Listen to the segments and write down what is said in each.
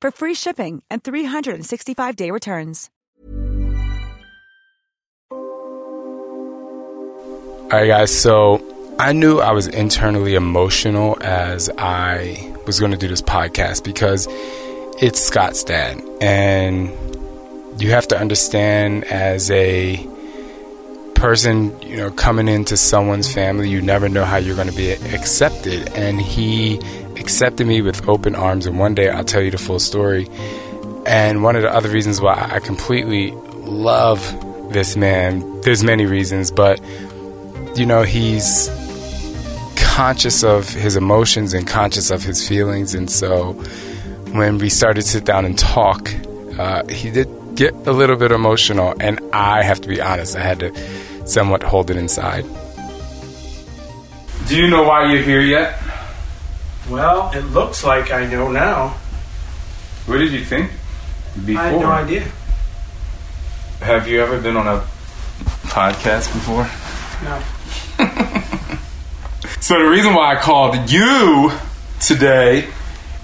for free shipping and 365-day returns. All right, guys. So I knew I was internally emotional as I was going to do this podcast because it's Scott's dad, and you have to understand as a person, you know, coming into someone's family, you never know how you're going to be accepted. And he accepted me with open arms. And one day I'll tell you the full story. And one of the other reasons why I completely love this man, there's many reasons, but, you know, he's conscious of his emotions and conscious of his feelings. And so when we started to sit down and talk, uh, he did get a little bit emotional, and I have to be honest, I had to somewhat hold it inside. Do you know why you're here yet? Well, it looks like I know now. What did you think before? I had no idea. Have you ever been on a podcast before? No. So the reason why I called you today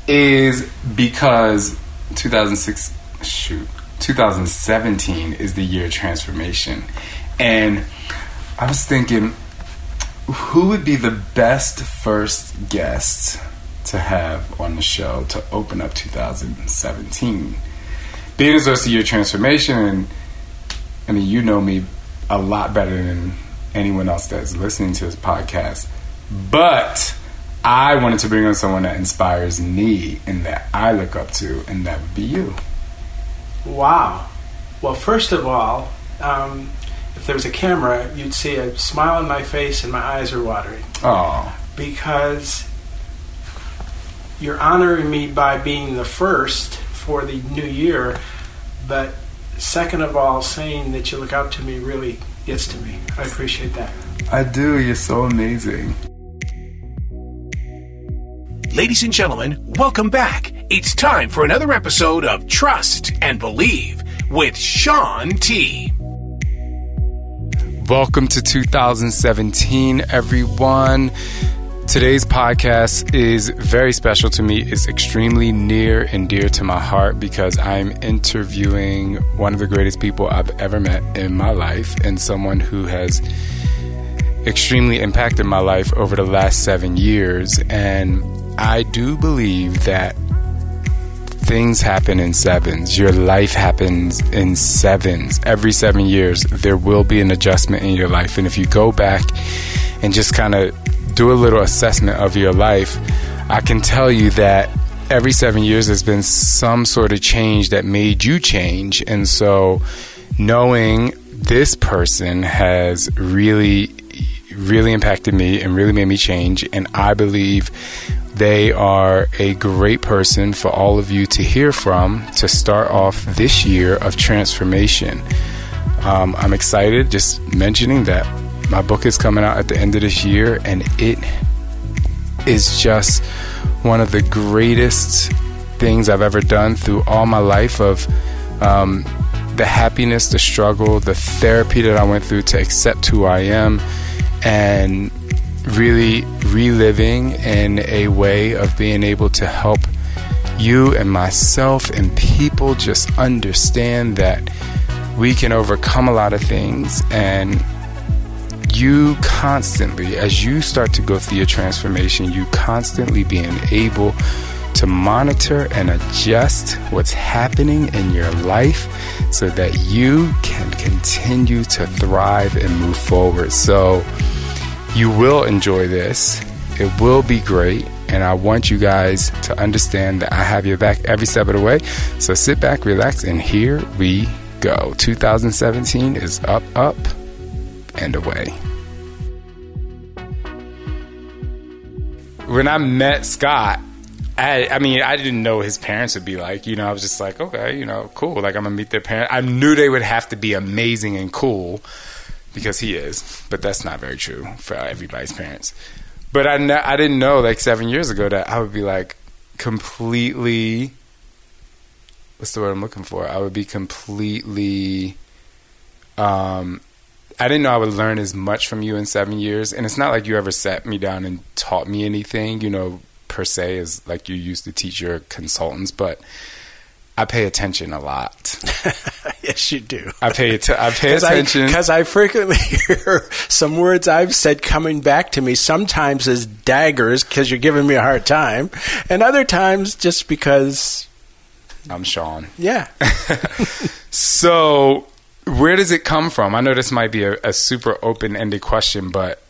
is because 2006 shoot 2017 is the year of transformation and I was thinking who would be the best first guest to have on the show to open up 2017 being as though it's the year transformation and I mean you know me a lot better than anyone else that's listening to this podcast but I wanted to bring on someone that inspires me and that I look up to, and that would be you. Wow. Well, first of all, um, if there was a camera, you'd see a smile on my face and my eyes are watering Oh, because you're honoring me by being the first for the new year, but second of all, saying that you look up to me really gets to me. I appreciate that. I do. You're so amazing. Ladies and gentlemen, welcome back. It's time for another episode of Trust and Believe with Shaun T. Welcome to 2017, everyone. Today's podcast is very special to me. It's extremely near and dear to my heart because I'm interviewing one of the greatest people I've ever met in my life and someone who has extremely impacted my life over the last seven years. And I do believe that things happen in sevens. Your life happens in sevens. Every seven years, there will be an adjustment in your life. And if you go back and just kind of do a little assessment of your life, I can tell you that every seven years there's been some sort of change that made you change. And so knowing this person has really, really impacted me and really made me change. And I believe they are a great person for all of you to hear from to start off this year of transformation. Um, I'm excited just mentioning that my book is coming out at the end of this year, and it is just one of the greatest things I've ever done through all my life of um, the happiness, the struggle, the therapy that I went through to accept who I am, and really reliving in a way of being able to help you and myself and people just understand that we can overcome a lot of things and you constantly as you start to go through your transformation you constantly being able to monitor and adjust what's happening in your life so that you can continue to thrive and move forward. So, you will enjoy this. It will be great. And I want you guys to understand that I have your back every step of the way. So sit back, relax, and here we go. 2017 is up, up, and away. When I met Scott, I, I mean, I didn't know his parents would be like. You know, I was just like, okay, you know, cool. Like, I'm gonna meet their parents. I knew they would have to be amazing and cool because he is, but that's not very true for everybody's parents. But I, I didn't know like seven years ago that I would be like completely. What's the word I'm looking for? I would be completely. Um, I didn't know I would learn as much from you in seven years, and it's not like you ever sat me down and taught me anything, you know, per se, as like you used to teach your consultants, but I pay attention a lot. yes, you do. I pay att- I pay attention because I, frequently hear some words I've said coming back to me. Sometimes as daggers because you're giving me a hard time, and other times just because. I'm Shaun. Yeah. So, where does it come from? I know this might be a, a super open ended question, but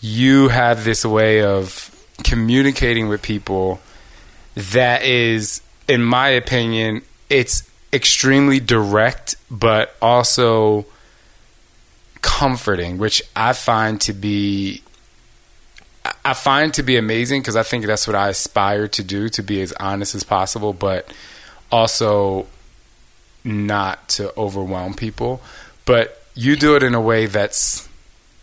you have this way of communicating with people that is, in my opinion, it's extremely direct, but also comforting, which I find to be. I find to be amazing because I think that's what I aspire to do to be as honest as possible, but also not to overwhelm people, but you do it in a way that's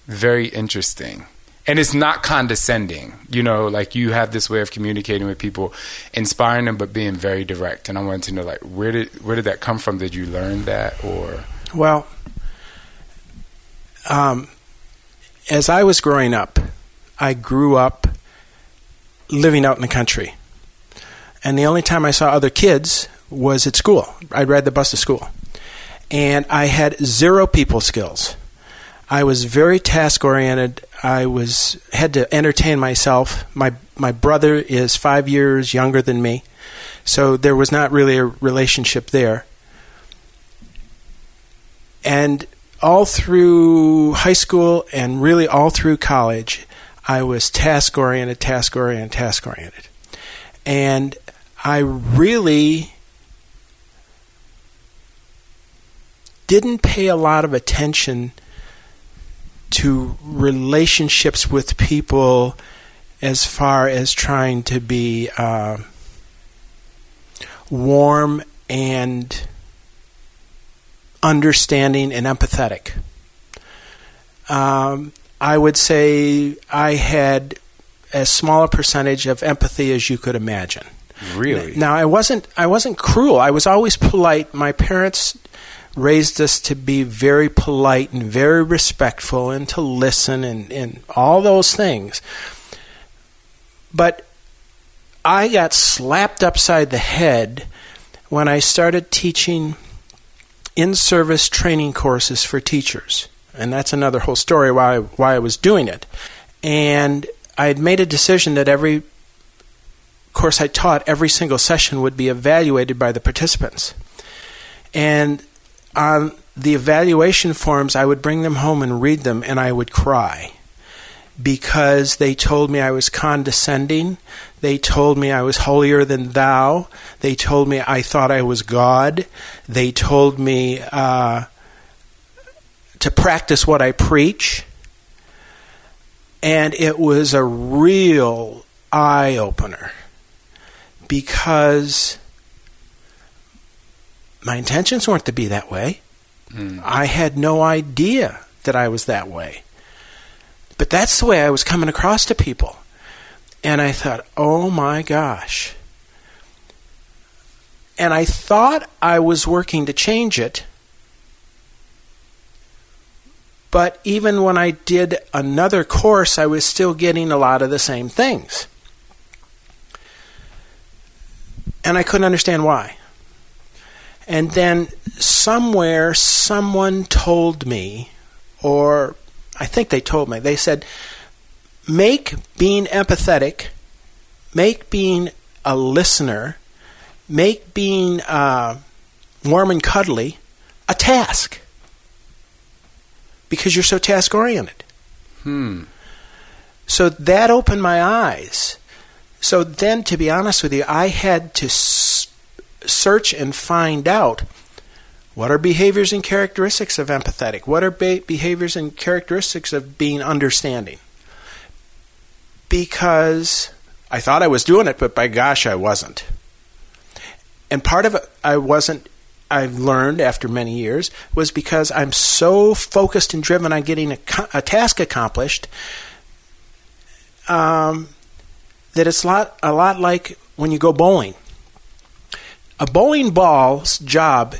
very interesting. And it's not condescending. You know, like you have this way of communicating with people, inspiring them but being very direct. And I wanted to know like where did where did that come from? Did you learn that or Well, um, as I was growing up, I grew up living out in the country. And the only time I saw other kids was at school. I'd ride the bus to school. And I had zero people skills. I was very task oriented. I was had to entertain myself. My my brother is 5 years younger than me. So there was not really a relationship there. And all through high school and really all through college, I was task oriented, task oriented, task oriented. And I really didn't pay a lot of attention to relationships with people as far as trying to be uh, warm and understanding and empathetic. Um, I would say I had as small a percentage of empathy as you could imagine. really? Now I wasn't I wasn't cruel. I was always polite. My parents raised us to be very polite and very respectful and to listen and, and all those things. But I got slapped upside the head when I started teaching in service training courses for teachers. And that's another whole story why why I was doing it. And I had made a decision that every course I taught, every single session would be evaluated by the participants. And on the evaluation forms, I would bring them home and read them, and I would cry because they told me I was condescending. They told me I was holier than thou. They told me I thought I was God. They told me uh, to practice what I preach. And it was a real eye opener because my intentions weren't to be that way. Hmm. I had no idea that I was that way. But that's the way I was coming across to people. And I thought, oh my gosh. And I thought I was working to change it. But even when I did another course, I was still getting a lot of the same things. And I couldn't understand why. And then somewhere someone told me, or I think they told me, they said, make being empathetic, make being a listener, make being uh, warm and cuddly a task because you're so task oriented. Hmm. So that opened my eyes. So then, to be honest with you, I had to search and find out what are behaviors and characteristics of empathetic? What are be- behaviors and characteristics of being understanding? Because I thought I was doing it, but by gosh, I wasn't. And part of it I wasn't, I've learned after many years, was because I'm so focused and driven on getting a, a task accomplished um, that it's a lot, a lot like when you go bowling. A bowling ball's job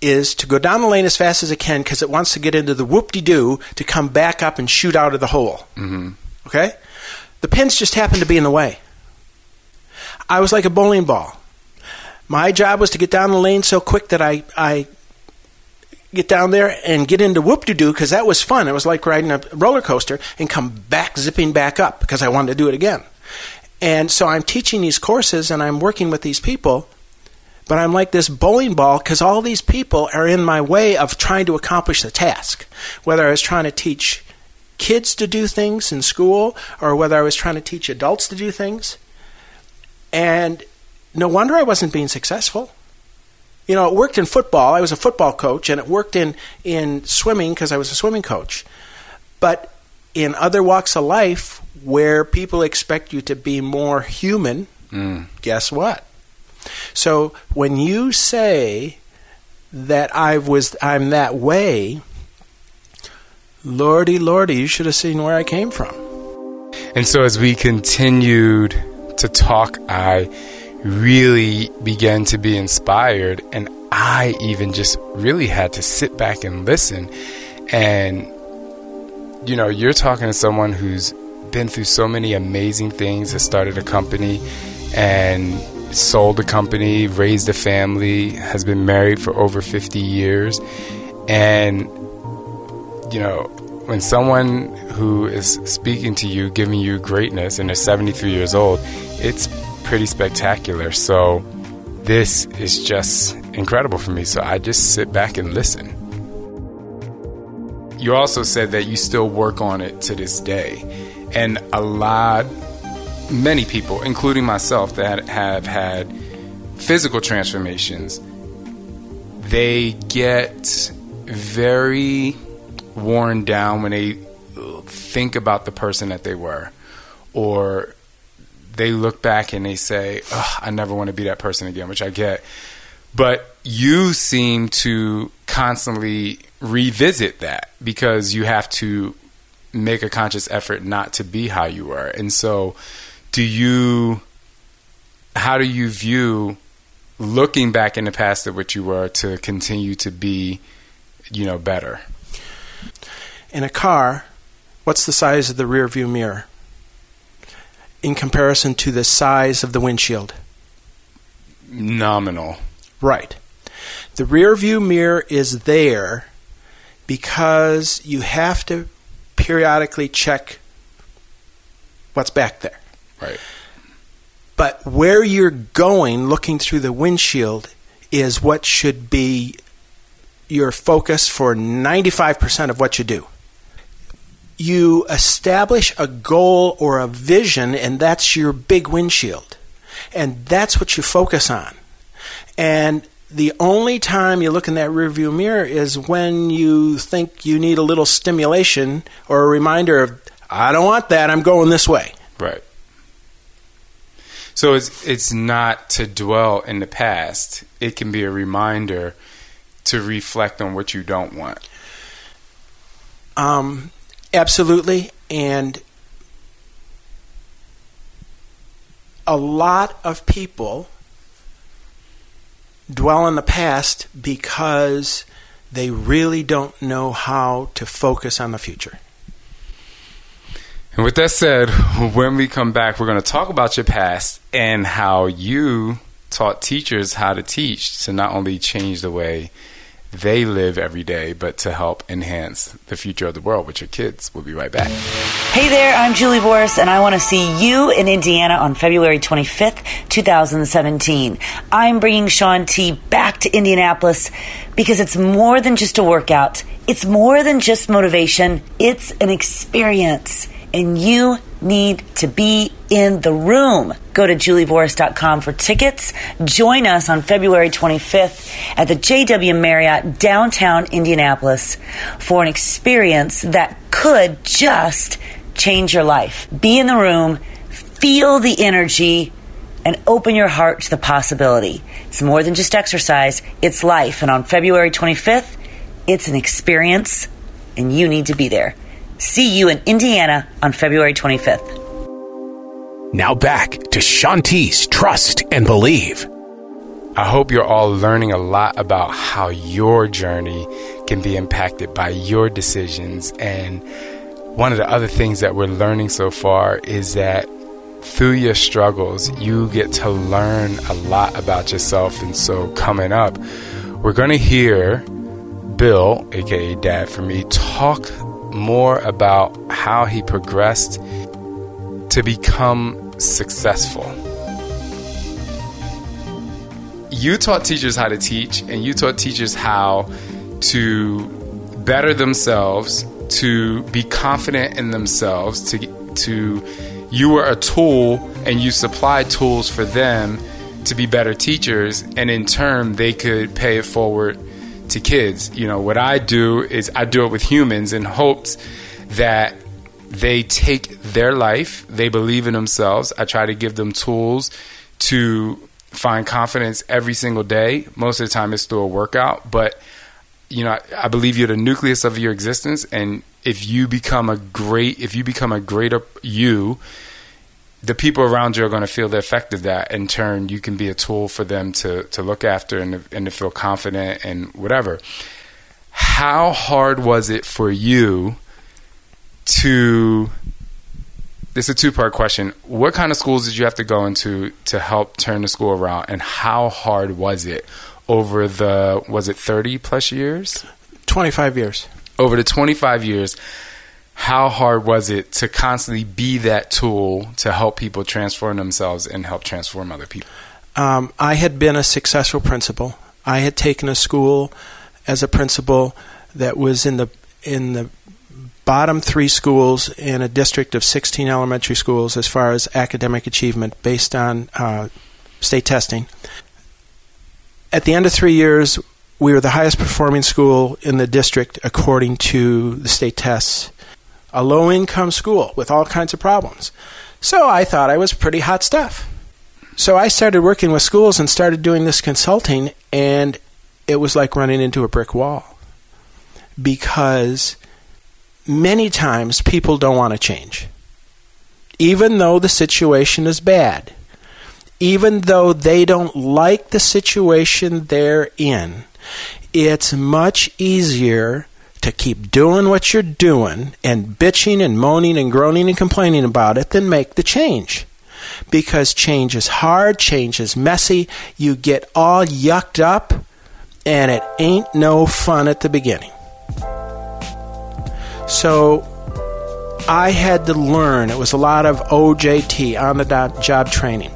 is to go down the lane as fast as it can because it wants to get into the whoop de doo to come back up and shoot out of the hole. Mm-hmm. Okay? The pins just happened to be in the way. I was like a bowling ball. My job was to get down the lane so quick that I, I get down there and get into whoop de doo because that was fun. It was like riding a roller coaster and come back zipping back up because I wanted to do it again. And so I'm teaching these courses and I'm working with these people, but I'm like this bowling ball because all these people are in my way of trying to accomplish the task. Whether I was trying to teach kids to do things in school or whether I was trying to teach adults to do things. And no wonder I wasn't being successful. You know, it worked in football. I was a football coach, and it worked in, in swimming because I was a swimming coach. But in other walks of life where people expect you to be more human, Mm. guess what? So when you say that I was I'm that way, lordy lordy, you should have seen where I came from. And so as we continued to talk, I really began to be inspired and I even just really had to sit back and listen. And, you know, you're talking to someone who's been through so many amazing things, has started a company and sold a company, raised a family, has been married for over 50 years. And, you know, when someone who is speaking to you, giving you greatness, and is 73 years old, it's pretty spectacular. So this is just incredible for me. So I just sit back and listen. You also said that you still work on it to this day. And a lot, many people, including myself, that have had physical transformations, they get very worn down when they think about the person that they were. Or they look back and they say I never want to be that person again which I get. But you seem to constantly revisit that because you have to make a conscious effort not to be how you were. And so do you how do you view looking back in the past at what you were to continue to be you know better In a car, what's the size of the rear view mirror in comparison to the size of the windshield? nominal Right. The rear view mirror is there because you have to periodically check what's back there. Right But where you're going looking through the windshield is what should be your focus for 95% of what you do. You establish a goal or a vision, and that's your big windshield. And that's what you focus on. And the only time you look in that rearview mirror is when you think you need a little stimulation or a reminder of, I don't want that, I'm going this way. Right. So it's it's not to dwell in the past. It can be a reminder to reflect on what you don't want. Um, absolutely. And a lot of people dwell in the past because they really don't know how to focus on the future. And with that said, when we come back, we're going to talk about your past and how you taught teachers how to teach to not only change the way they live every day, but to help enhance the future of the world with your kids. We'll be right back. Hey there, I'm Julie Voris, and I want to see you in Indiana on February 25th, 2017. I'm bringing Shaun T back to Indianapolis because it's more than just a workout, it's more than just motivation, it's an experience and you need to be in the room. Go to julievoris.com for tickets. Join us on February 25th at the JW Marriott downtown Indianapolis for an experience that could just change your life. Be in the room, feel the energy, and open your heart to the possibility. It's more than just exercise, it's life. And on February 25th, it's an experience, and you need to be there. See you in Indiana on February 25th. Now back to Shaun Trust and Believe. I hope you're all learning a lot about how your journey can be impacted by your decisions. And one of the other things that we're learning so far is that through your struggles, you get to learn a lot about yourself. And so, coming up, we're going to hear Bill, aka Dad for me, talk more about how he progressed to become successful. You taught teachers how to teach, and you taught teachers how to better themselves, to be confident in themselves, to to you were a tool and you supplied tools for them to be better teachers, and in turn they could pay it forward to kids. You know, what I do is I do it with humans in hopes that they take their life, they believe in themselves. I try to give them tools to find confidence every single day. Most of the time it's through a workout, but you know, I, I believe you're the nucleus of your existence and if you become a great if you become a greater you, the people around you are going to feel the effect of that. In turn, you can be a tool for them to to look after and and to feel confident and whatever. How hard was it for you to? This is a two part question. What kind of schools did you have to go into to help turn the school around, and how hard was it over the was it thirty plus years? Twenty five years. Over the twenty five years how hard was it to constantly be that tool to help people transform themselves and help transform other people? Um, I had been a successful principal. I had taken a school as a principal that was in the in the bottom three schools in a district of 16 elementary schools as far as academic achievement based on uh, state testing. At the end of three years, we were the highest performing school in the district according to the state tests a low income school with all kinds of problems. So I thought I was pretty hot stuff. So I started working with schools and started doing this consulting, and it was like running into a brick wall. Because many times people don't want to change. Even though the situation is bad, even though they don't like the situation they're in, it's much easier to keep doing what you're doing and bitching and moaning and groaning and complaining about it than make the change. Because change is hard, change is messy, you get all yucked up, and it ain't no fun at the beginning. So I had to learn, it was a lot of OJT, on the job training.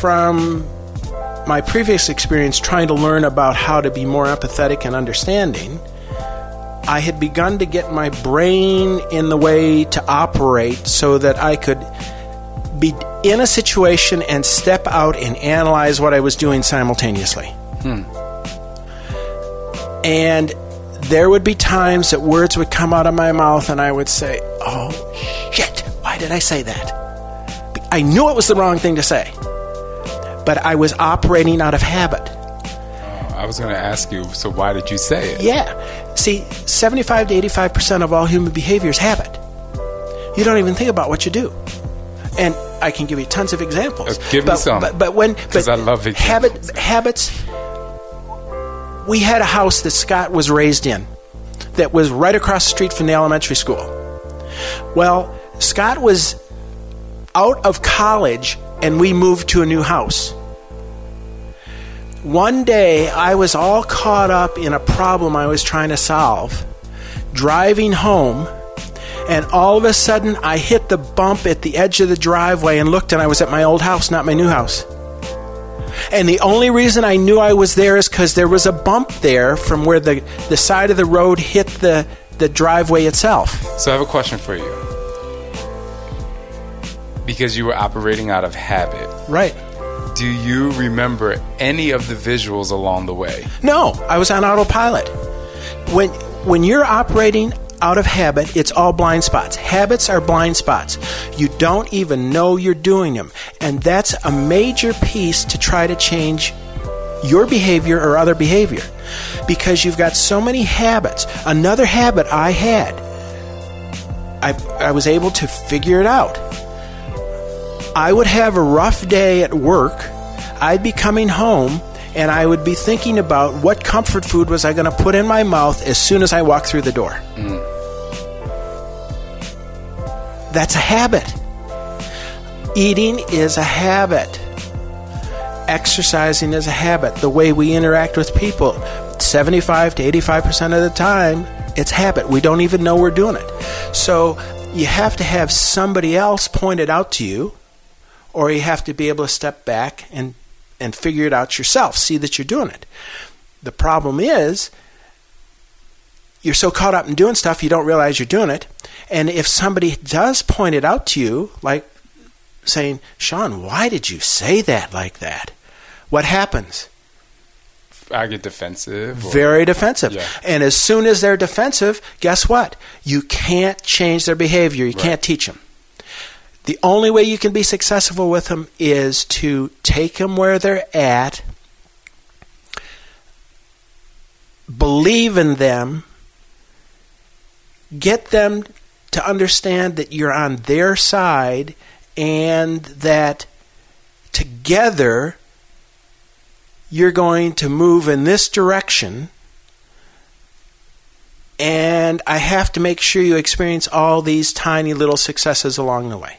From my previous experience trying to learn about how to be more empathetic and understanding, I had begun to get my brain in the way to operate so that I could be in a situation and step out and analyze what I was doing simultaneously. Hmm. And there would be times that words would come out of my mouth and I would say, Oh, shit, why did I say that? I knew it was the wrong thing to say but I was operating out of habit. Oh, I was going to ask you, so why did you say it? Yeah. See, 75 to 85% of all human behavior is habit. You don't even think about what you do. And I can give you tons of examples. Uh, give but, me some. But, but when because I love examples. habit habits. We had a house that Scott was raised in, that was right across the street from the elementary school. Well, Scott was out of college and we moved to a new house. One day, I was all caught up in a problem I was trying to solve, driving home, and all of a sudden, I hit the bump at the edge of the driveway and looked, and I was at my old house, not my new house. And the only reason I knew I was there is because there was a bump there from where the, the side of the road hit the, the driveway itself. So I have a question for you. Because you were operating out of habit, Right. do you remember any of the visuals along the way? No, I was on autopilot. When when you're operating out of habit, it's all blind spots. Habits are blind spots. You don't even know you're doing them. And that's a major piece to try to change your behavior or other behavior because you've got so many habits. Another habit I had, I, I was able to figure it out. I would have a rough day at work. I'd be coming home and I would be thinking about what comfort food was I going to put in my mouth as soon as I walked through the door. That's a habit. Eating is a habit. Exercising is a habit. The way we interact with people, 75 to 85% of the time, it's habit. We don't even know we're doing it. So you have to have somebody else point it out to you, or you have to be able to step back and, and figure it out yourself, see that you're doing it. The problem is, you're so caught up in doing stuff you don't realize you're doing it. And if somebody does point it out to you, like saying, Shaun, why did you say that like that? What happens? I get defensive. or- Very defensive. Yeah. And as soon as they're defensive, guess what? You can't change their behavior. You Right. can't teach them. The only way you can be successful with them is to take them where they're at, believe in them, get them to understand that you're on their side and that together you're going to move in this direction. And I have to make sure you experience all these tiny little successes along the way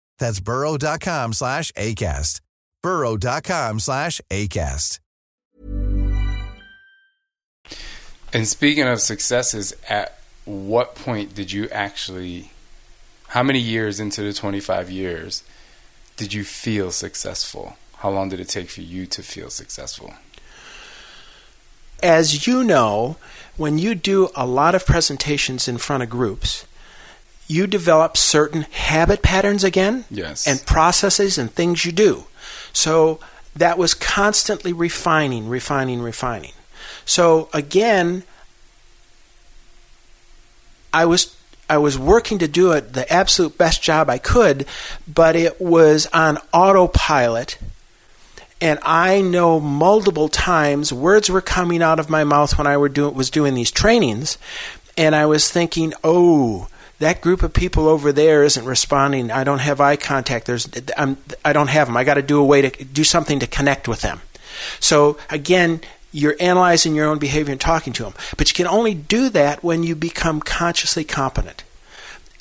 That's burrow.com slash ACAST. burrow.com slash ACAST. And speaking of successes, at what point did you actually, how many years into the 25 years did you feel successful? How long did it take for you to feel successful? As you know, when you do a lot of presentations in front of groups, you develop certain habit patterns again Yes. and processes and things you do. So that was constantly refining, refining, refining. So again, I was I was working to do it the absolute best job I could, but it was on autopilot. And I know multiple times words were coming out of my mouth when I were do, was doing these trainings, and I was thinking, "Oh, that group of people over there isn't responding. I don't have eye contact. There's, I'm, I don't have them. I got to do a way to do something to connect with them." So again, you're analyzing your own behavior and talking to them, but you can only do that when you become consciously competent.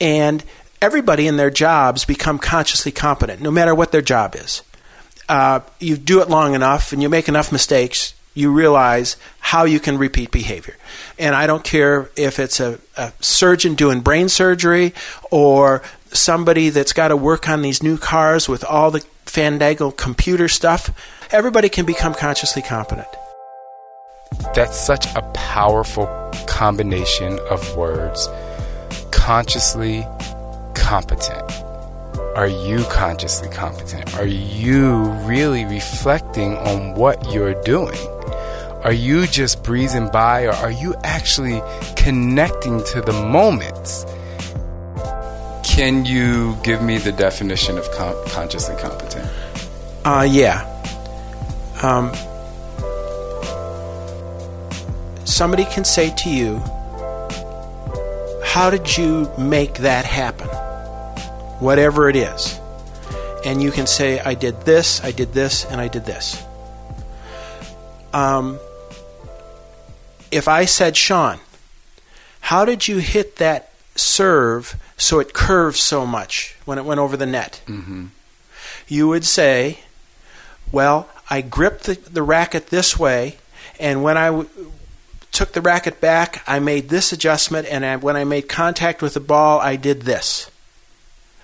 And everybody in their jobs become consciously competent, no matter what their job is uh, you do it long enough and you make enough mistakes, you realize how you can repeat behavior. And I don't care if it's a, a surgeon doing brain surgery or somebody that's got to work on these new cars with all the fandangled computer stuff. Everybody can become consciously competent. That's such a powerful combination of words. Consciously competent. Are you consciously competent? Are you really reflecting on what you're doing? Are you just breezing by or are you actually connecting to the moments? Can you give me the definition of com- and competent? Uh, yeah. Um, somebody can say to you, How did you make that happen? Whatever it is. And you can say, I did this, I did this, and I did this. Um, if I said, Shaun, how did you hit that serve so it curved so much when it went over the net? Mm-hmm. You would say, Well, I gripped the, the racket this way, and when I w- took the racket back, I made this adjustment, and I, when I made contact with the ball, I did this.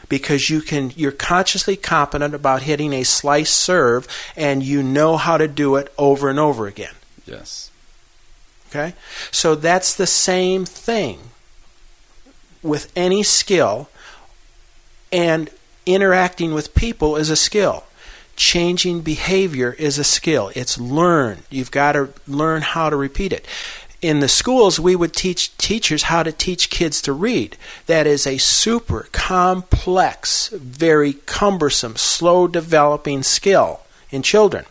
Because you can, you're consciously competent about hitting a slice serve, and you know how to do it over and over again. Yes. Okay? So that's the same thing with any skill, and interacting with people is a skill. Changing behavior is a skill. It's learned. You've got to learn how to repeat it. In the schools, we would teach teachers how to teach kids to read. That is a super complex, very cumbersome, slow developing skill in children.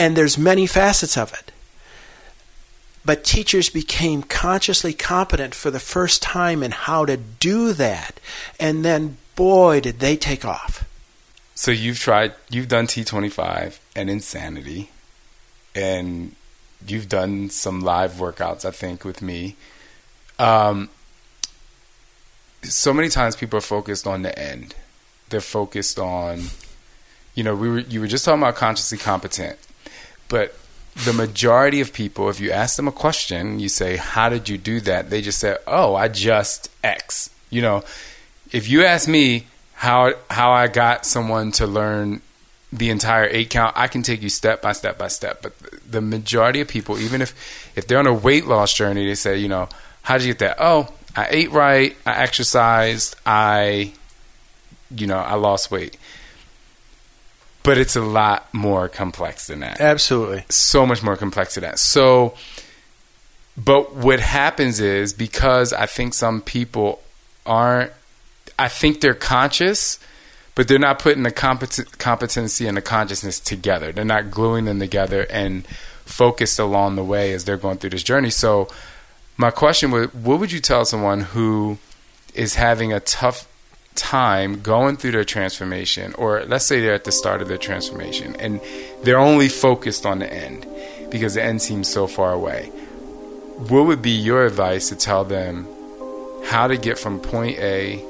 And there's many facets of it. But teachers became consciously competent for the first time in how to do that. And then, boy, did they take off. So you've tried, you've done T25 and Insanity, and you've done some live workouts, I think, with me. Um, so many times people are focused on the end. They're focused on, you know, we were you were just talking about consciously competent, but the majority of people, if you ask them a question, you say, "How did you do that?" They just say, "Oh, I just X." You know, if you ask me how how I got someone to learn the entire eight count, I can take you step by step by step. But the majority of people, even if if they're on a weight loss journey, they say, you know, how did you get that? Oh, I ate right, I exercised, I, you know, I lost weight. But it's a lot more complex than that. Absolutely. So much more complex than that. So, but what happens is because I think some people aren't, I think they're conscious, but they're not putting the compet- competency and the consciousness together. They're not gluing them together and focused along the way as they're going through this journey. So, my question would what would you tell someone who is having a tough time going through their transformation or let's say they're at the start of their transformation and they're only focused on the end because the end seems so far away. What would be your advice to tell them how to get from point A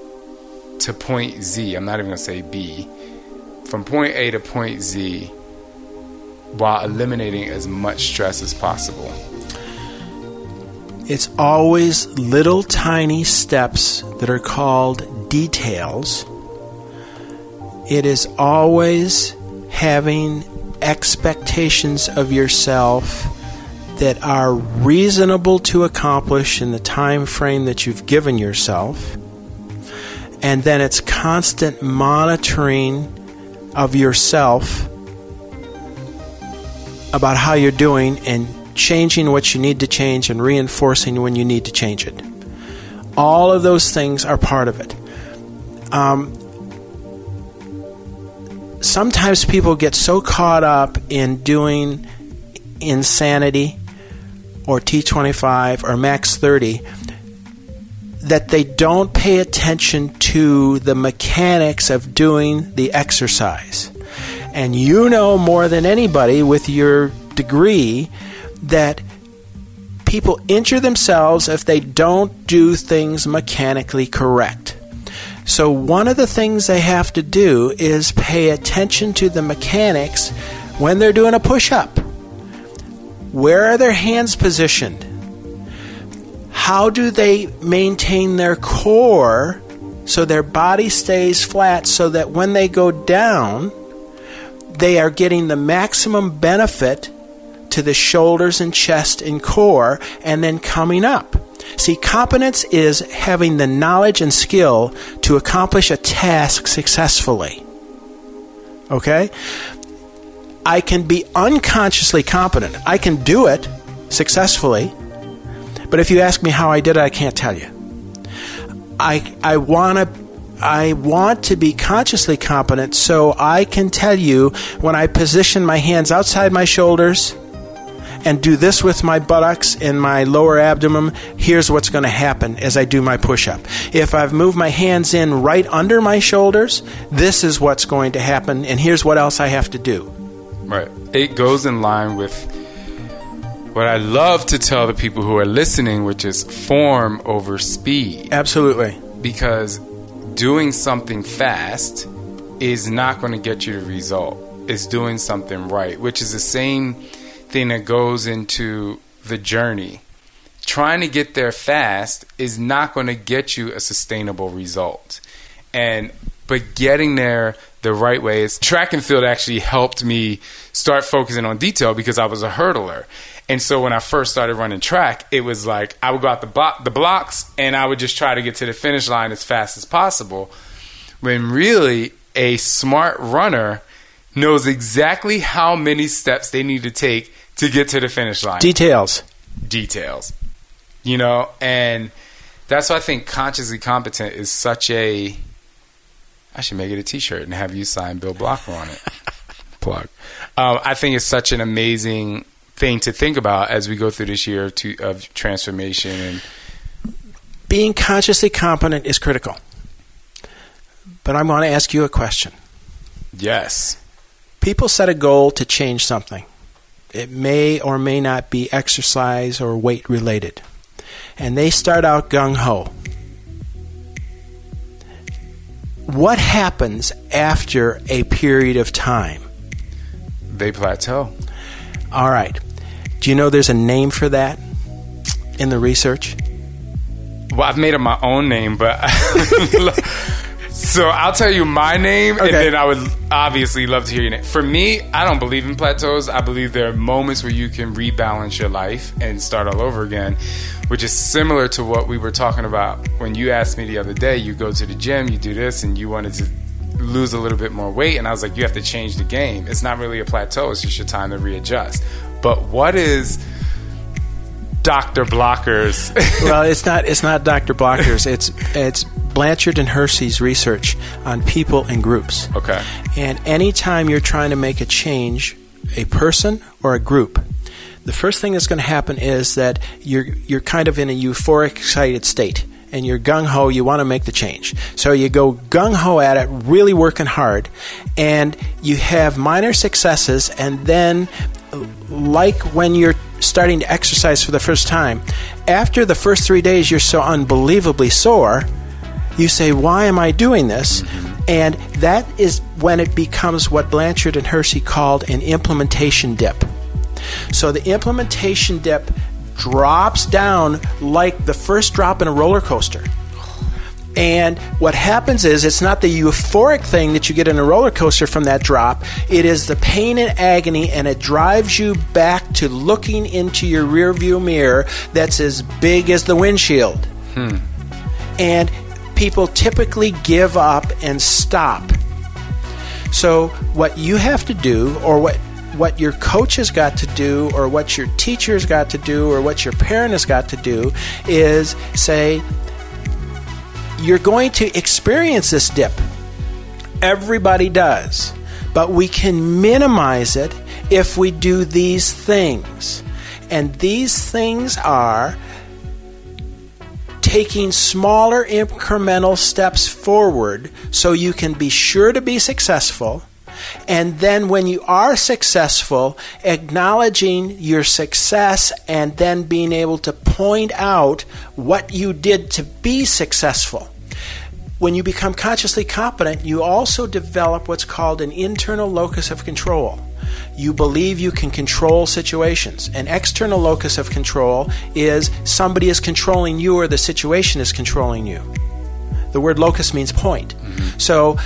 to point Z? I'm not even going to say B. From point A to point Z while eliminating as much stress as possible. It's always little tiny steps that are called details. It is always having expectations of yourself that are reasonable to accomplish in the time frame that you've given yourself. And then it's constant monitoring of yourself about how you're doing and changing what you need to change and reinforcing when you need to change it. All of those things are part of it. Um, sometimes people get so caught up in doing insanity or T25 or max 30 that they don't pay attention to the mechanics of doing the exercise. And you know more than anybody with your degree that people injure themselves if they don't do things mechanically correct. So, one of the things they have to do is pay attention to the mechanics when they're doing a push up. Where are their hands positioned? How do they maintain their core so their body stays flat so that when they go down, they are getting the maximum benefit to the shoulders and chest and core and then coming up. See, competence is having the knowledge and skill to accomplish a task successfully. Okay? I can be unconsciously competent. I can do it successfully. But if you ask me how I did it, I can't tell you. I I want to I want to be consciously competent so I can tell you when I position my hands outside my shoulders and do this with my buttocks and my lower abdomen, here's what's going to happen as I do my push up. If I've moved my hands in right under my shoulders, this is what's going to happen, and here's what else I have to do. Right. It goes in line with what I love to tell the people who are listening, which is form over speed. Absolutely. Because doing something fast is not going to get you the result. It's doing something right, which is the same thing that goes into the journey. Trying to get there fast is not going to get you a sustainable result. And but getting there the right way is track and field actually helped me start focusing on detail because I was a hurdler. And so when I first started running track, it was like I would go out the, bo- the blocks and I would just try to get to the finish line as fast as possible. When really a smart runner knows exactly how many steps they need to take to get to the finish line. Details. Details. You know, and that's why I think consciously competent is such a. I should make it a T-shirt and have you sign Bill Blokker on it. Plug. Um, I think it's such an amazing thing to think about as we go through this year to, of transformation and being consciously competent is critical. But I want to ask you a question. Yes. People set a goal to change something. It may or may not be exercise or weight related. And they start out gung ho. What happens after a period of time? They plateau. All right. Do you know there's a name for that in the research? Well, I've made up my own name, but so I'll tell you my name, Okay. and then I would obviously love to hear your name. For me, I don't believe in plateaus. I believe there are moments where you can rebalance your life and start all over again, which is similar to what we were talking about when you asked me the other day. You go to the gym, you do this, and you wanted to lose a little bit more weight, and I was like, you have to change the game. It's not really a plateau; it's just your time to readjust. But what is Doctor Blokker's? well, it's not. It's not Dr. Blokker's. It's it's Blanchard and Hersey's research on people and groups. okay. And anytime you're trying to make a change, a person or a group, the first thing that's going to happen is that you're you're kind of in a euphoric, excited state, and you're gung ho. You want to make the change, so you go gung ho at it, really working hard, and you have minor successes, and then, like when you're starting to exercise for the first time, after the first three days, you're so unbelievably sore. You say, "Why am I doing this?" Mm-hmm. And that is when it becomes what Blanchard and Hersey called an implementation dip. So the implementation dip drops down like the first drop in a roller coaster. And what happens is it's not the euphoric thing that you get in a roller coaster from that drop. It is the pain and agony, and it drives you back to looking into your rearview mirror that's as big as the windshield. Hmm. And people typically give up and stop. So what you have to do, or what what your coach has got to do, or what your teacher's got to do, or what your parent has got to do, is say, you're going to experience this dip. Everybody does. But we can minimize it if we do these things. And these things are taking smaller incremental steps forward so you can be sure to be successful. And then, when you are successful, acknowledging your success and then being able to point out what you did to be successful. When you become consciously competent, you also develop what's called an internal locus of control. You believe you can control situations. An external locus of control is somebody is controlling you or the situation is controlling you. The word locus means point. Mm-hmm. So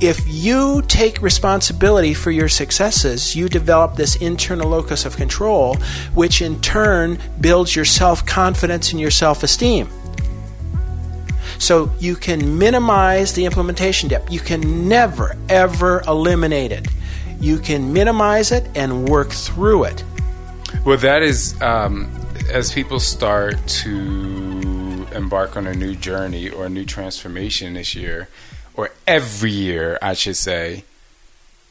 if you take responsibility for your successes, you develop this internal locus of control, which in turn builds your self confidence and your self esteem. So you can minimize the implementation dip. You can never, ever eliminate it. You can minimize it and work through it. Well, that is um, as people start to embark on a new journey or a new transformation this year, or every year, I should say.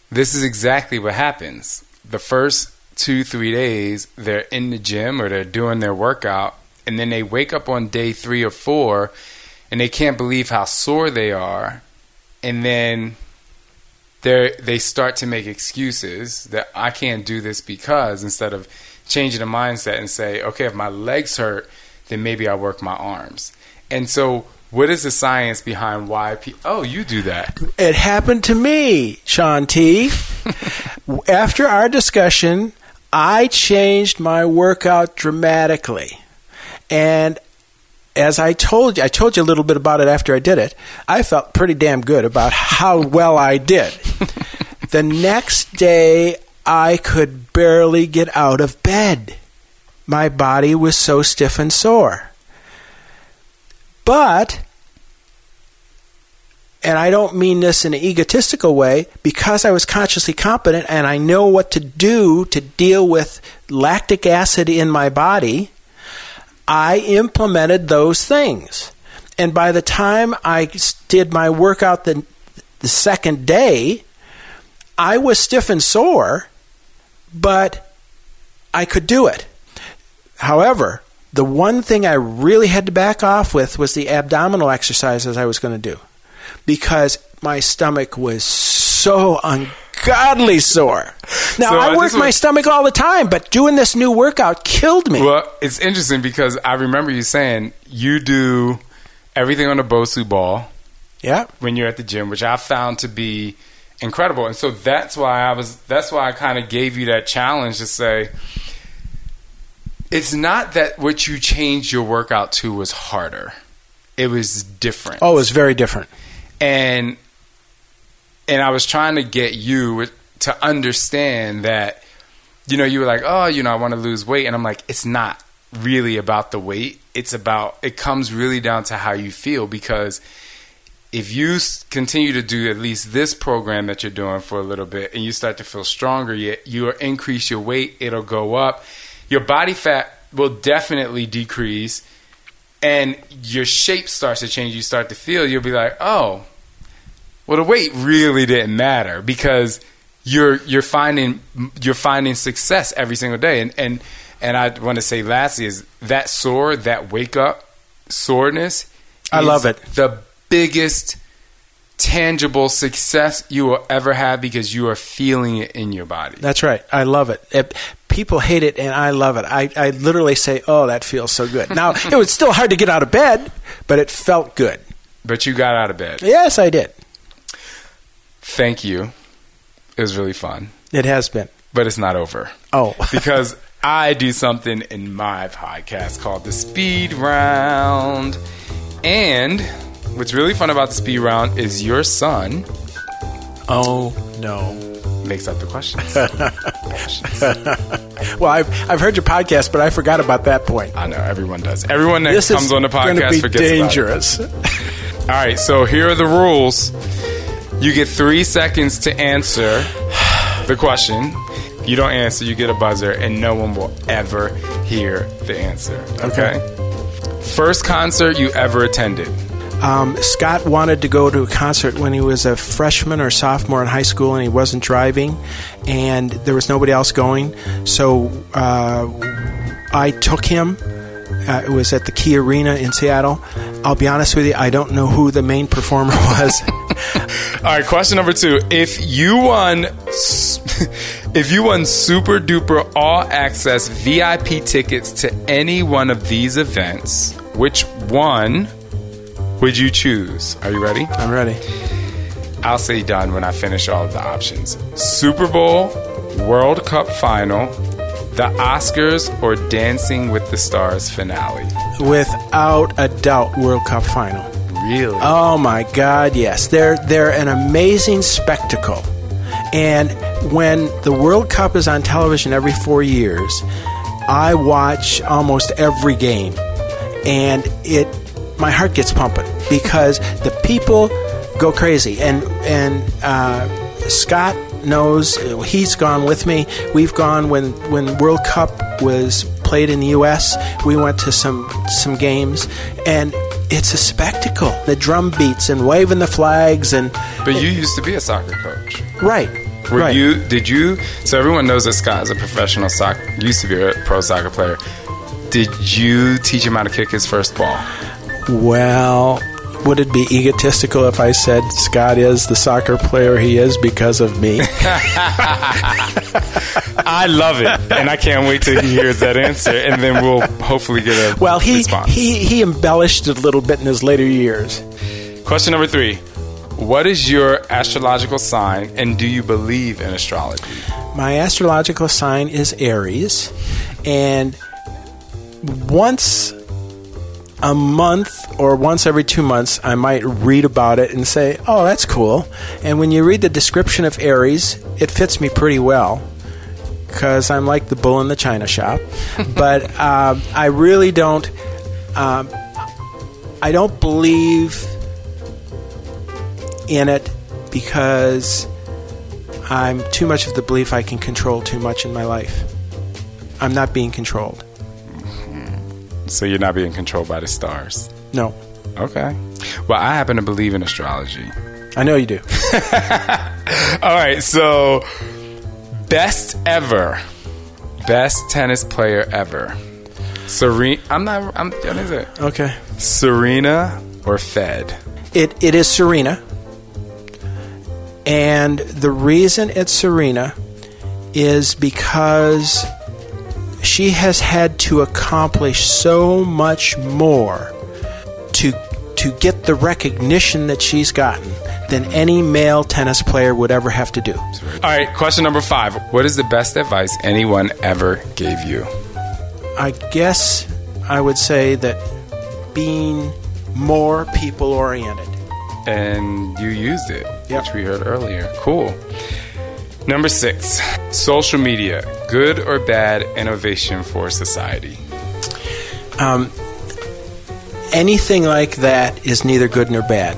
This is exactly what happens. The first two, three days, they're in the gym or they're doing their workout, and then they wake up on day three or four and they can't believe how sore they are. And then they they start to make excuses that I can't do this because instead of changing the mindset and say, okay, if my legs hurt, then maybe I work my arms. And so, what is the science behind why people? Oh, you do that. It happened to me, Shaun T. After our discussion, I changed my workout dramatically. And as I told you, I told you a little bit about it after I did it. I felt pretty damn good about how well I did. the next day, I could barely get out of bed. My body was so stiff and sore. But, and I don't mean this in an egotistical way, because I was consciously competent and I know what to do to deal with lactic acid in my body, I implemented those things. And by the time I did my workout the, the second day, I was stiff and sore, but I could do it. However, the one thing I really had to back off with was the abdominal exercises I was going to do because my stomach was so ungodly sore. Now, So, I uh, work my stomach all the time, but doing this new workout killed me. Well, it's interesting because I remember you saying you do everything on a Bosu ball yeah. when you're at the gym, which I found to be incredible. And so that's why I was that's why I kind of gave you that challenge to say it's not that what you changed your workout to was harder. It was different. Oh, it was very different. and and I was trying to get you to understand that you know you were like oh you know I want to lose weight. And I'm like it's not really about the weight. It's about it comes really down to how you feel because if you continue to do at least this program that you're doing for a little bit and you start to feel stronger yet you you increase your weight it'll go up. Your body fat will definitely decrease and your shape starts to change. You start to feel you'll be like oh well the weight really didn't matter because you're you're finding you're finding success every single day and and and I want to say lastly is that sore that wake up soreness I love it. the biggest tangible success you will ever have because you are feeling it in your body That's right. I love it. it. People hate it, and I love it. I, I literally say, "Oh, that feels so good." Now, it was still hard to get out of bed, but it felt good. but you got out of bed Yes, I did. Thank you it was really fun It has been. but it's not over Oh, because I do something in my podcast called the speed round. And what's really fun about the speed round is your son oh no. makes up the questions. Well, I've I've heard your podcast, but I forgot about that point. I know everyone does. Everyone that This comes on the podcast forgets dangerous. All right, so here are the rules. You get three seconds to answer the question. You don't answer, you get a buzzer, and no one will ever hear the answer. Okay. First concert you ever attended. Um, Scott wanted to go to a concert when he was a freshman or sophomore in high school, and he wasn't driving, and there was nobody else going. So uh, I took him. Uh, it was at the KeyArena in Seattle. I'll be honest with you, I don't know who the main performer was. All right, question number two. If you won, if you won super duper all access VIP tickets to any one of these events, which one would you choose? Are you ready? I'm ready. I'll say done when I finish all of the options. Super Bowl, World Cup final, the Oscars, or Dancing with the Stars finale. Without a doubt, World Cup final. Really? Oh my God, yes. They're they're an amazing spectacle. And when the World Cup is on television every four years, I watch almost every game. And it my heart gets pumping because the people go crazy. And and uh, Scott knows he's gone with me. We've gone when when World Cup was played in the U.S. We went to some some games, and it's a spectacle. The drum beats and waving the flags and but you used to be a soccer coach. right. Were Right. you? Did you? So everyone knows that Scott is a professional soccer. Used to be a pro soccer player. Did you teach him how to kick his first ball? Well, would it be egotistical if I said Scott is the soccer player he is because of me? I love it, and I can't wait till he hears that answer, and then we'll hopefully get a well, he, response. he he embellished it a little bit in his later years. Question number three: What is your astrological sign, and do you believe in astrology? My astrological sign is Aries, and once a month or once every two months, I might read about it and say, "Oh, that's cool." And when you read the description of Aries, it fits me pretty well because I'm like the bull in the china shop. but um, I really don't. Um, I don't believe in it because I'm too much of the belief I can control too much in my life. I'm not being controlled. So you're not being controlled by the stars. No, Okay. Well, I happen to believe in astrology. I know you do. All right, so best ever, best tennis player ever. Serena. I'm not. I'm. What is it? Okay. Serena or Fed? It it is Serena. And the reason it's Serena is because she has had to accomplish so much more to to get the recognition that she's gotten than any male tennis player would ever have to do. All right, question number five. What is the best advice anyone ever gave you? I guess I would say that being more people oriented. And you used it, Yep. which we heard earlier. Cool. Number six, social media, good or bad innovation for society? Um, anything like that is neither good nor bad.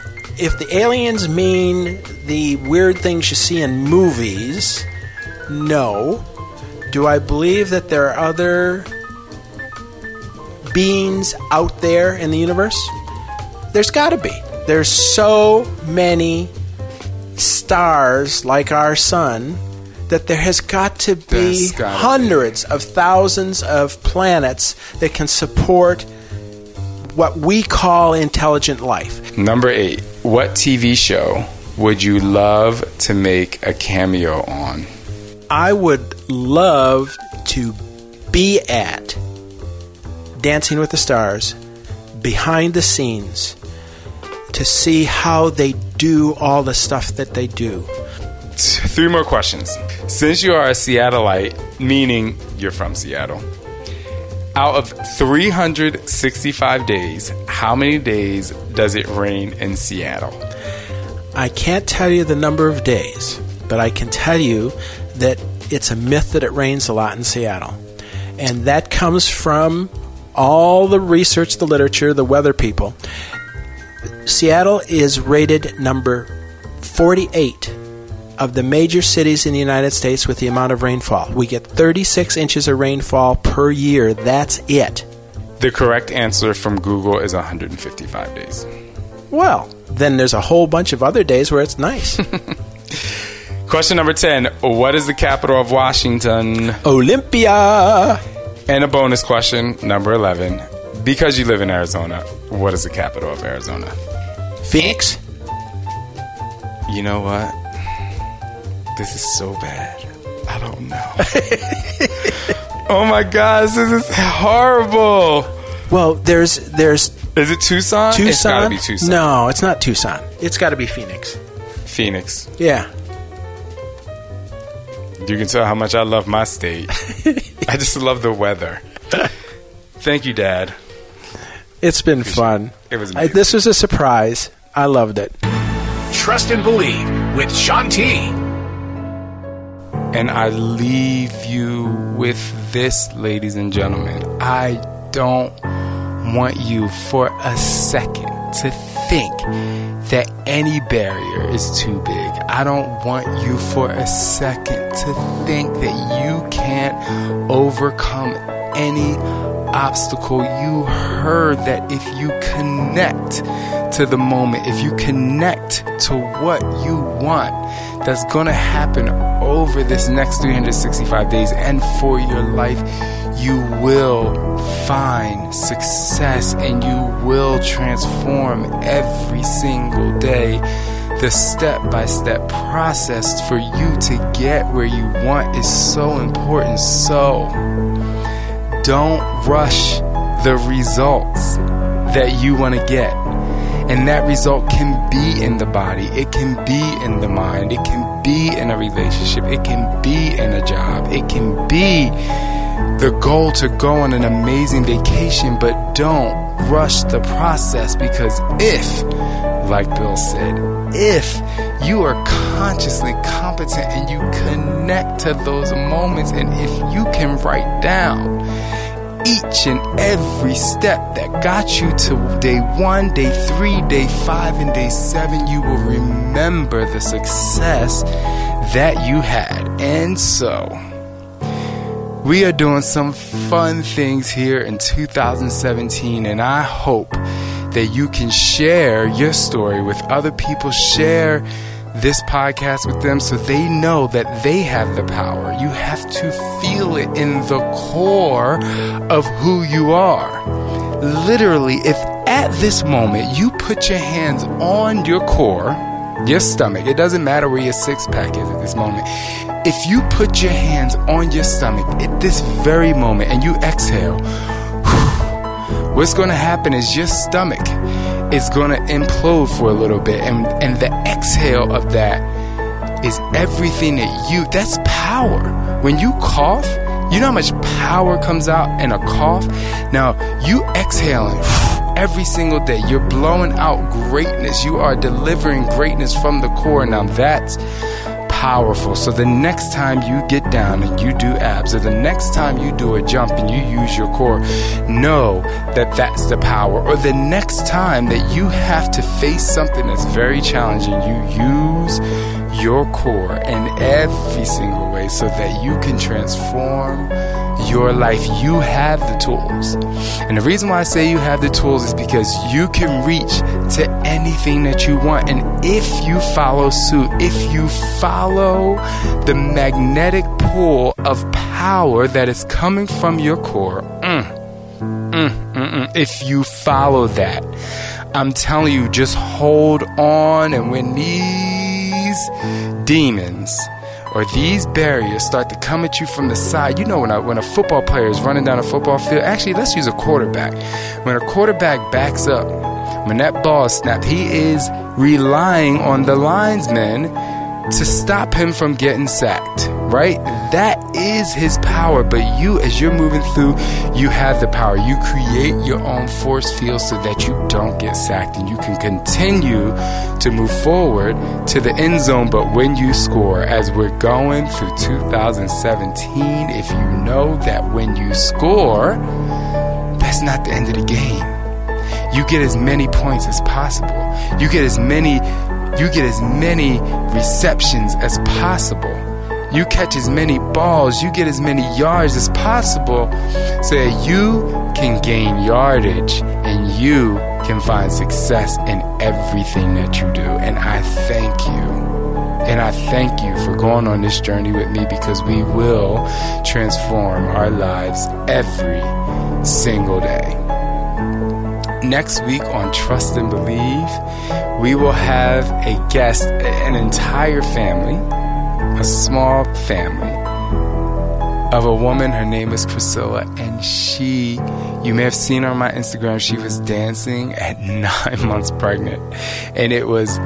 if the aliens mean the weird things you see in movies, no. Do I believe that there are other beings out there in the universe? There's got to be. There's so many stars like our sun that there has got to be gotta be. hundreds of thousands of planets that can support what we call intelligent life. Number eight, what TV show would you love to make a cameo on? I would love to be at Dancing with the Stars behind the scenes to see how they do all the stuff that they do. Three more questions. Since you are a Seattleite, meaning you're from Seattle, out of 365 days, how many days does it rain in Seattle? I can't tell you the number of days, but I can tell you that it's a myth that it rains a lot in Seattle. And that comes from all the research, the literature, the weather people. Seattle is rated number 48 of the major cities in the United States with the amount of rainfall. We get 36 inches of rainfall per year. That's it. The correct answer from Google is 155 days. Well, then there's a whole bunch of other days where it's nice. Question number 10 What is the capital of Washington? Olympia. And a bonus question, number 11. Because you live in Arizona, what is the capital of Arizona? Phoenix. You know what? This is so bad. I don't know. oh my gosh, this is horrible. Well, there's there's Is it Tucson? Tucson. It's gotta be Tucson. No, it's not Tucson. It's got to be Phoenix. Phoenix. Yeah. You can tell how much I love my state. I just love the weather. Thank you, Dad. It's been fun. It was I, this was a surprise. I loved it. Trust and Believe with Shaun T. And I leave you with this, ladies and gentlemen. I don't want you for a second to think that any barrier is too big. I don't want you for a second to think that you can't overcome any obstacle. You heard that if you connect to the moment, if you connect to what you want, that's going to happen over this next 365 days and for your life, you will find success and you will transform every single day. The step by step process for you to get where you want is so important. So, don't rush the results that you want to get. And that result can be in the body, it can be in the mind, it can be in a relationship, it can be in a job, it can be the goal to go on an amazing vacation, but don't rush the process because if, like Bill said, if you are consciously competent and you connect to those moments, and if you can write down each and every step that got you to day one, day three, day five, and day seven, you will remember the success that you had. And so, we are doing some fun things here in 2017, and I hope that you can share your story with other people, share this podcast with them so they know that they have the power. You have to feel it in the core of who you are. Literally, if at this moment you put your hands on your core, your stomach, it doesn't matter where your six pack is at this moment. If you put your hands on your stomach at this very moment and you exhale, what's going to happen is your stomach is going to implode for a little bit and and the exhale of that is everything that you that's power. When you cough you know how much power comes out in a cough? Now you exhaling every single day you're blowing out greatness. You are delivering greatness from the core. Now that's powerful. So the next time you get down and you do abs, or the next time you do a jump and you use your core, know that that's the power. Or the next time that you have to face something that's very challenging, you use your core in every single way so that you can transform your life. You have the tools. And the reason why I say you have the tools is because you can reach to anything that you want. And if you follow suit, if you follow the magnetic pull of power that is coming from your core, mm, mm, mm, mm, if you follow that, I'm telling you, just hold on. And when these demons, or these barriers start to come at you from the side. You know, when a, when a football player is running down a football field, actually, let's use a quarterback. When a quarterback backs up, when that ball is snapped, he is relying on the linesmen to stop him from getting sacked, right? That is his power. But you, as you're moving through, you have the power. You create your own force field so that you don't get sacked and you can continue to move forward to the end zone. But when you score, as we're going through 2017, if you know that when you score, that's not the end of the game. You get as many points as possible. You get as many you get as many receptions as possible. you catch as many balls, you get as many yards as possible so that you can gain yardage and you can find success in everything that you do. And I thank you. And I thank you for going on this journey with me because we will transform our lives every single day. Next week on Trust and Believe, we will have a guest, an entire family, a small family of a woman. Her name is Priscilla, and she, you may have seen her on my Instagram, she was dancing at nine months pregnant. And it was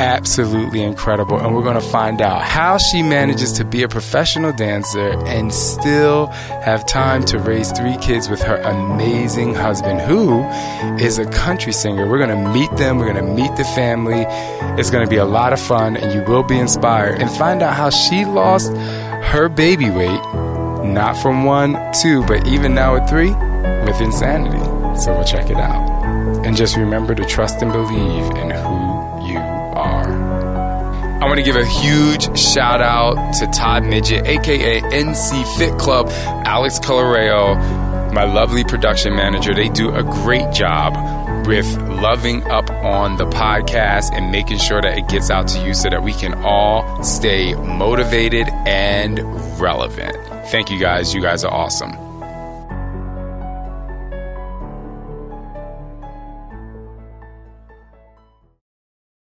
absolutely incredible. And we're going to find out how she manages to be a professional dancer and still have time to raise three kids with her amazing husband, who is a country singer. We're going to meet them, we're going to meet the family. It's going to be a lot of fun, and you will be inspired and find out how she lost her baby weight, not from one, two, but even now at three, with insanity. So we'll check it out. And just remember to trust and believe in. I want to give a huge shout out to Todd Midget, aka NC Fit Club, Alex Coloreo, my lovely production manager. They do a great job with loving up on the podcast and making sure that it gets out to you so that we can all stay motivated and relevant. Thank you guys. You guys are awesome.